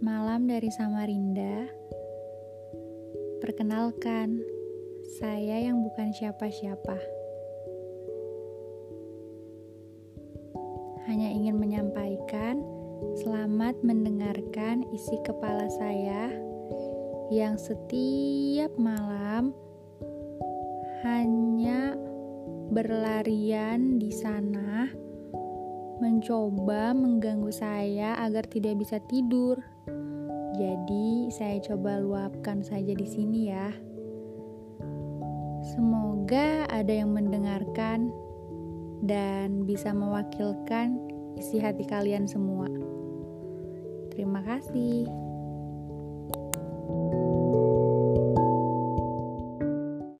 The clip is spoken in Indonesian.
Malam dari Samarinda. Perkenalkan, saya yang bukan siapa-siapa. Hanya ingin menyampaikan selamat mendengarkan isi kepala saya yang setiap malam hanya berlarian di sana mencoba mengganggu saya agar tidak bisa tidur. Jadi, saya coba luapkan saja di sini ya. Semoga ada yang mendengarkan dan bisa mewakilkan isi hati kalian semua. Terima kasih.